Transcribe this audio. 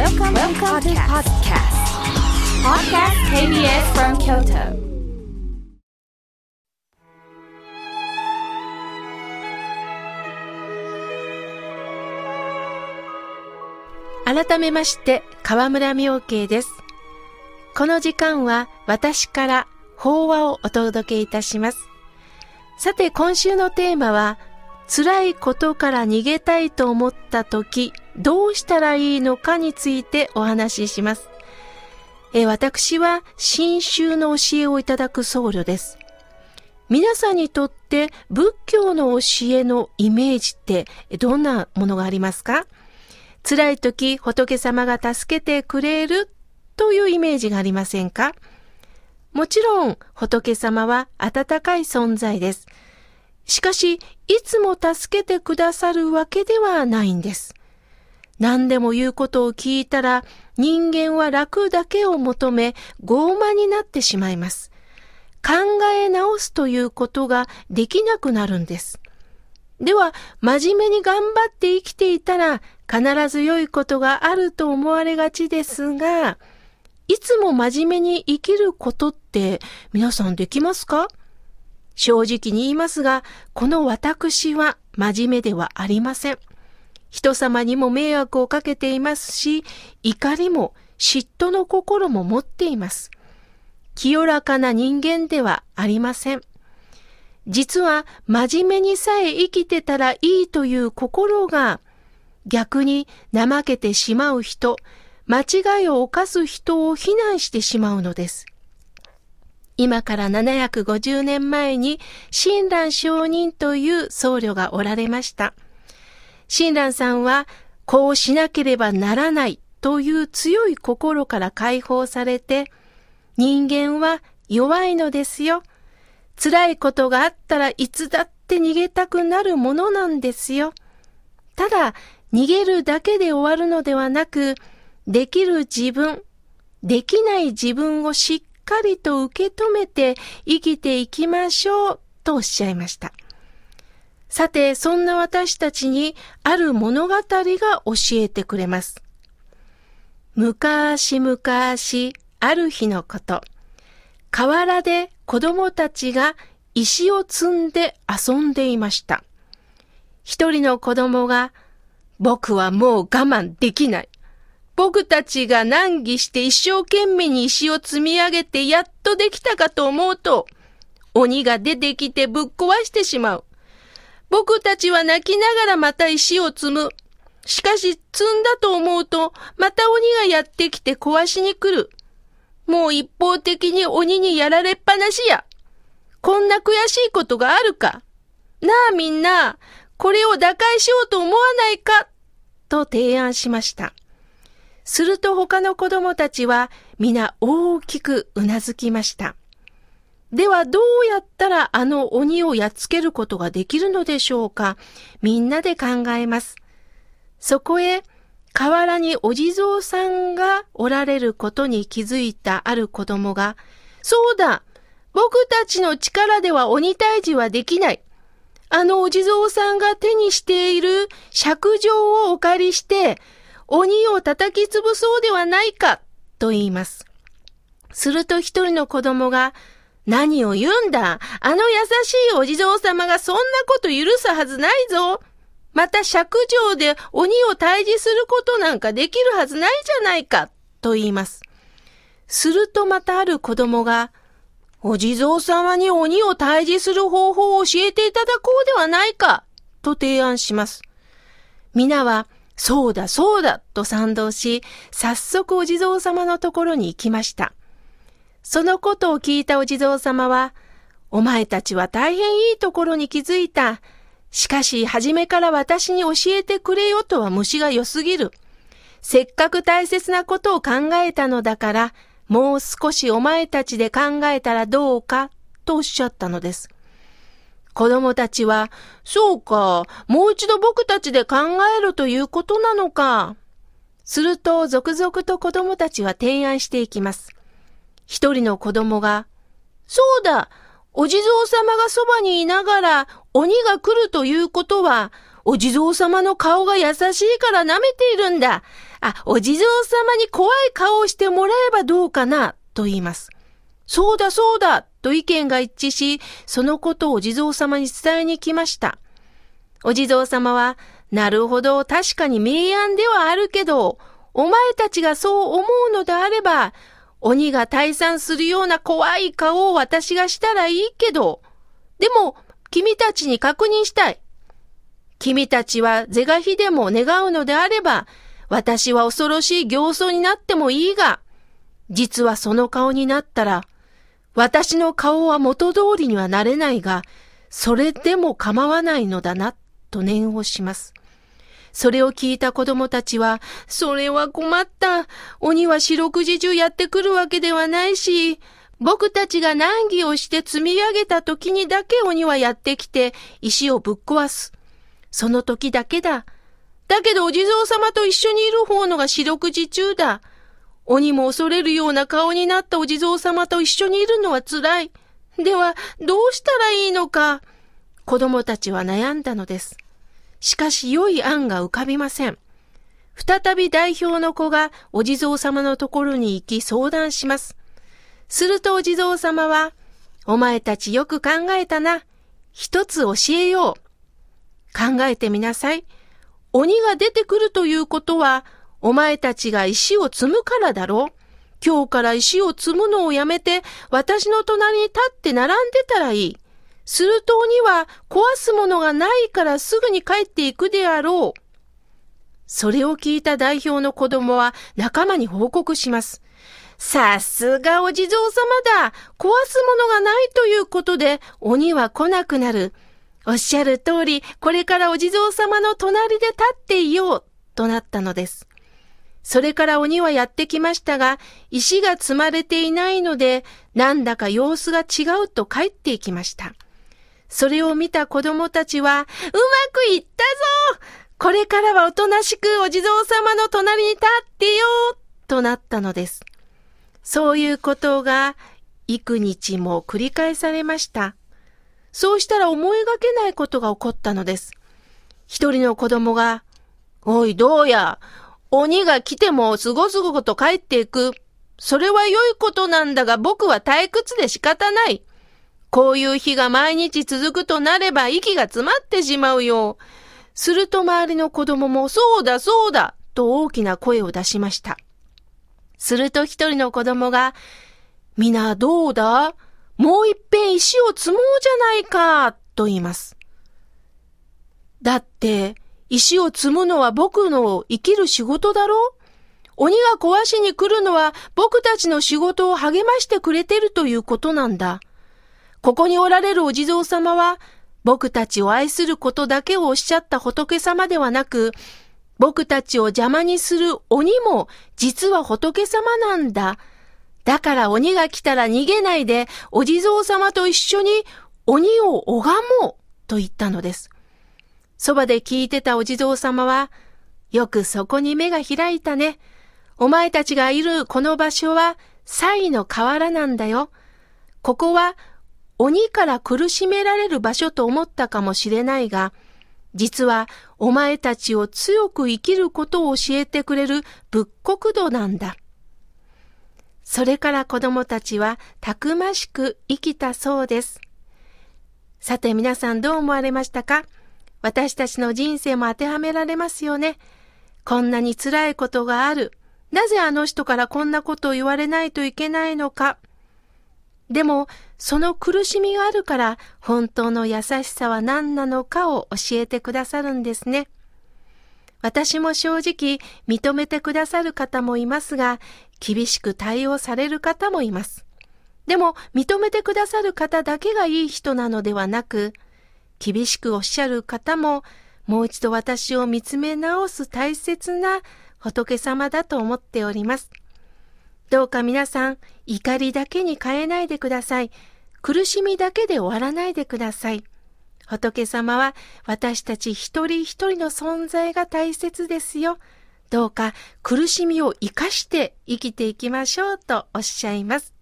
Welcome, Welcome to podcast. Podcast KBS from Kyoto. 改めまして、河村明慶です。この時間は私から法話をお届けいたします。さて、今週のテーマは、辛いことから逃げたいと思った時、どうしたらいいのかについてお話しします。え私は新宗の教えをいただく僧侶です。皆さんにとって仏教の教えのイメージってどんなものがありますか？辛い時仏様が助けてくれるというイメージがありませんか？もちろん仏様は温かい存在です。しかし、いつも助けてくださるわけではないんです。何でも言うことを聞いたら人間は楽だけを求め傲慢になってしまいます。考え直すということができなくなるんです。では、真面目に頑張って生きていたら必ず良いことがあると思われがちですが、いつも真面目に生きることって皆さんできますか？正直に言いますが、この私は真面目ではありません。人様にも迷惑をかけていますし、怒りも嫉妬の心も持っています。清らかな人間ではありません。実は真面目にさえ生きてたらいいという心が逆に怠けてしまう人、間違いを犯す人を非難してしまうのです。今から750年前に親鸞上人という僧侶がおられました。親鸞さんはこうしなければならないという強い心から解放されて、人間は弱いのですよ。辛いことがあったらいつだって逃げたくなるものなんですよ。ただ、逃げるだけで終わるのではなく、できる自分、できない自分をしっかりと受け止めて生きていきましょうとおっしゃいました。さて、そんな私たちにある物語が教えてくれます。昔々、ある日のこと、河原で子供たちが石を積んで遊んでいました。一人の子供が、僕はもう我慢できない。僕たちが難儀して一生懸命に石を積み上げてやっとできたかと思うと、鬼が出てきてぶっ壊してしまう。僕たちは泣きながらまた石を積む。しかし積んだと思うと、また鬼がやってきて壊しに来る。もう一方的に鬼にやられっぱなしや。こんな悔しいことがあるか。なあみんな、これを打開しようと思わないか。と提案しました。すると他の子供たちは皆大きくうなずきました。ではどうやったらあの鬼をやっつけることができるのでしょうか？みんなで考えます。そこへ河原にお地蔵さんがおられることに気づいたある子供が、そうだ僕たちの力では鬼退治はできない。あのお地蔵さんが手にしている尺状をお借りして、鬼を叩き潰そうではないか、と言います。すると一人の子供が、何を言うんだ？あの優しいお地蔵様がそんなこと許すはずないぞまた尺状で鬼を退治することなんかできるはずないじゃないか、と言います。するとまたある子供が、お地蔵様に鬼を退治する方法を教えていただこうではないか、と提案します。皆は、そうだそうだ、と賛同し、早速お地蔵様のところに行きました。そのことを聞いたお地蔵様は、お前たちは大変いいところに気づいた。しかし、初めから私に教えてくれよとは虫が良すぎる。せっかく大切なことを考えたのだから、もう少しお前たちで考えたらどうか、とおっしゃったのです。子供たちは、そうか、もう一度僕たちで考えるということなのか。すると、続々と子供たちは提案していきます。一人の子供が、そうだお地蔵様がそばにいながら鬼が来るということは、お地蔵様の顔が優しいから舐めているんだ。あ、お地蔵様に怖い顔をしてもらえばどうかな、と言います。そうだそうだ、と意見が一致し、そのことをお地蔵様に伝えに来ました。お地蔵様は、なるほど、確かに明暗ではあるけど、お前たちがそう思うのであれば、鬼が退散するような怖い顔を私がしたらいいけど、でも、君たちに確認したい。君たちは是が非でも願うのであれば、私は恐ろしい形相になってもいいが、実はその顔になったら、私の顔は元通りにはなれないが、それでも構わないのだな、と念をします。それを聞いた子供たちは、それは困った。鬼は四六時中やってくるわけではないし、僕たちが難儀をして積み上げた時にだけ鬼はやってきて石をぶっ壊す。その時だけだ。だけどお地蔵様と一緒にいる方のが四六時中だ。鬼も恐れるような顔になったお地蔵様と一緒にいるのは辛い。では、どうしたらいいのか。子供たちは悩んだのです。しかし良い案が浮かびません。再び代表の子がお地蔵様のところに行き相談します。するとお地蔵様は、お前たちよく考えたな。一つ教えよう。考えてみなさい。鬼が出てくるということは、お前たちが石を積むからだろう。今日から石を積むのをやめて、私の隣に立って並んでたらいい。すると鬼は壊すものがないからすぐに帰っていくであろう。それを聞いた代表の子供は仲間に報告します。さすがお地蔵様だ壊すものがないということで鬼は来なくなる。おっしゃる通り、これからお地蔵様の隣で立っていよう、となったのです。それから鬼はやってきましたが、石が積まれていないので、なんだか様子が違うと帰っていきました。それを見た子供たちは、うまくいったぞこれからはおとなしくお地蔵様の隣に立ってよとなったのです。そういうことが幾日も繰り返されました。そうしたら思いがけないことが起こったのです。一人の子供が、おい、どうや、鬼が来てもすごすごと帰っていく。それは良いことなんだが僕は退屈で仕方ない。こういう日が毎日続くとなれば息が詰まってしまうよ。すると周りの子供もそうだそうだと大きな声を出しました。すると一人の子供が、皆どうだ？もう一遍石を積もうじゃないか、と言います。だって、石を積むのは僕の生きる仕事だろ？鬼が壊しに来るのは僕たちの仕事を励ましてくれてるということなんだ。ここにおられるお地蔵様は、僕たちを愛することだけをおっしゃった仏様ではなく、僕たちを邪魔にする鬼も実は仏様なんだ。だから鬼が来たら逃げないで、お地蔵様と一緒に鬼を拝もうと言ったのです。そばで聞いてたお地蔵様は、よくそこに目が開いたね。お前たちがいるこの場所は、祭の河原なんだよ。ここは、鬼から苦しめられる場所と思ったかもしれないが、実はお前たちを強く生きることを教えてくれる仏国土なんだ。それから子供たちはたくましく生きたそうです。さて皆さんどう思われましたか？私たちの人生も当てはめられますよね。こんなに辛いことがある。なぜあの人からこんなことを言われないといけないのか？でも、その苦しみがあるから、本当の優しさは何なのかを教えてくださるんですね。私も正直認めてくださる方もいますが、厳しく対応される方もいます。でも、認めてくださる方だけがいい人なのではなく、厳しくおっしゃる方も、もう一度私を見つめ直す大切な仏様だと思っております。どうか皆さん、怒りだけに変えないでください。苦しみだけで終わらないでください。仏様は私たち一人一人の存在が大切ですよ。どうか苦しみを生かして生きていきましょうとおっしゃいます。